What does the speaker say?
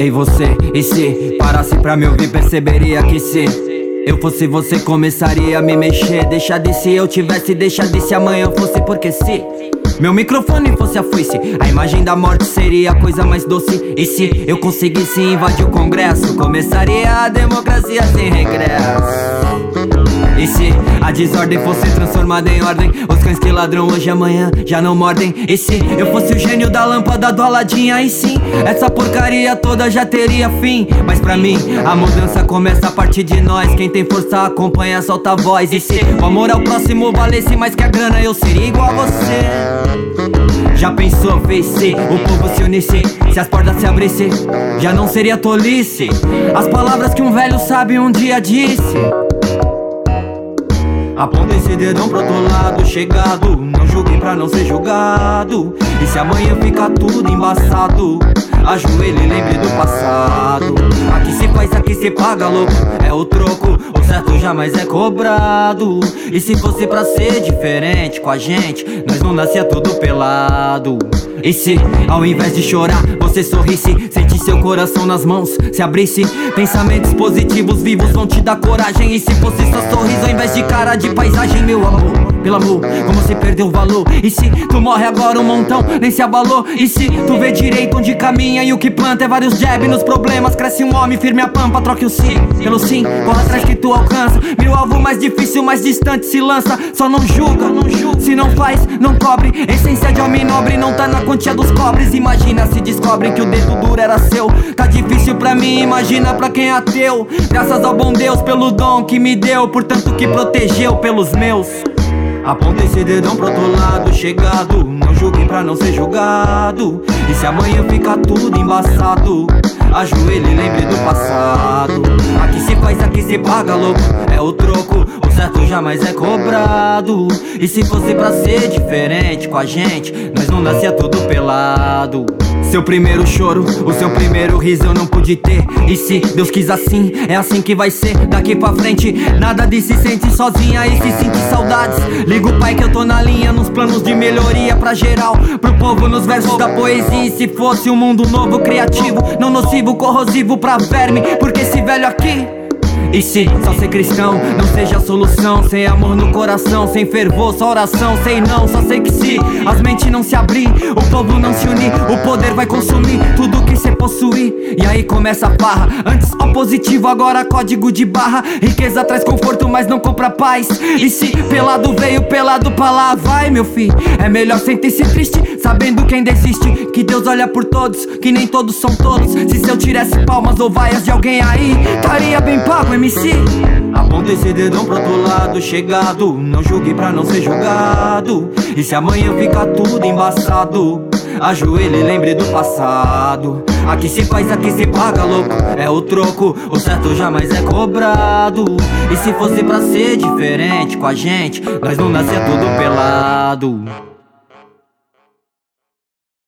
Ei você, e se parasse pra me ouvir perceberia que se eu fosse você começaria a me mexer Deixa de se eu tivesse, deixa de se amanhã fosse porque se meu microfone fosse a foice, a imagem da morte seria a coisa mais doce. E se eu conseguisse invadir o congresso, começaria a democracia sem regresso. E se a desordem fosse transformada em ordem. Os cães que ladram hoje e amanhã já não mordem. E se eu fosse o gênio da lâmpada do Aladim Aí sim, essa porcaria toda já teria fim. Mas pra mim, a mudança começa a partir de nós. Quem tem força acompanha, solta a voz. E se o amor ao próximo valesse mais que a grana Eu seria igual a você. Já pensou, fez se o povo se unisse Se as portas se abrissem, já não seria tolice. As palavras que um velho sabe um dia disse Aponta esse dedão pro outro lado, chegado. Não julguem pra não ser julgado. E se amanhã ficar tudo embaçado Ajoelhe e lembre do passado. Aqui se faz, aqui se paga, louco. É o troco, o certo jamais é cobrado. E se fosse pra ser diferente com a gente Nós não nascia tudo pelado e se, ao invés de chorar, você sorrisse? Sente seu coração nas mãos, se abrisse? Pensamentos positivos vivos vão te dar coragem. E se fosse só sorriso ao invés de cara de paisagem Meu amor, pelo amor, como se perdeu o valor? E se tu morre agora um montão, nem se abalou? E se tu vê direito onde caminha e o que planta É vários jab nos problemas, cresce um homem firme a pampa Troque o sim pelo sim, corra atrás que tu alcança. O alvo mais difícil, mais distante se lança. Só não julga, não julga, se não faz, não cobre de homem nobre não tá na quantia dos cobres. Imagina se descobrem que o dedo duro era seu. Tá difícil pra mim, imagina pra quem é ateu. Graças ao bom Deus pelo dom que me deu Portanto que protegeu pelos meus. Aponta esse dedão pro outro lado, chegado. Não julguem pra não ser julgado. E se amanhã ficar tudo embaçado Ajoelhe e lembre do passado. Aqui se faz, aqui se paga, louco. É o troco, o certo jamais é cobrado. E se fosse pra ser diferente com a gente Nós não nascia tudo pelado seu primeiro choro, o seu primeiro riso eu não pude ter. E se Deus quis assim, é assim que vai ser. Daqui pra frente, nada de se sentir sozinha e se sentir saudades. Liga o pai que eu tô na linha, nos planos de melhoria pra geral. Pro povo nos versos da poesia E se fosse um mundo novo, criativo Não nocivo, corrosivo pra verme. Porque esse velho aqui e se só ser cristão não seja a solução Sem amor no coração, sem fervor, só oração Sei não, só sei que se as mentes não se abrir O povo não se unir, o poder vai consumir Tudo que cê possuir. E aí começa a farra Antes opositivo, agora código de barra. Riqueza traz conforto, mas não compra paz. E se pelado veio, pelado pra lá Vai meu filho, é melhor sentir-se triste Sabendo quem desiste Que Deus olha por todos, que nem todos são todos. Se se eu tivesse palmas ou vaias de alguém aí Estaria bem pago, MC Aponta esse dedão pro outro lado, chegado. Não julgue pra não ser julgado. E se amanhã ficar tudo embaçado Ajoelhe e lembre do passado. Aqui se faz, aqui se paga, louco. É o troco, o certo jamais é cobrado. E se fosse pra ser diferente com a gente Nós não nascia tudo pelado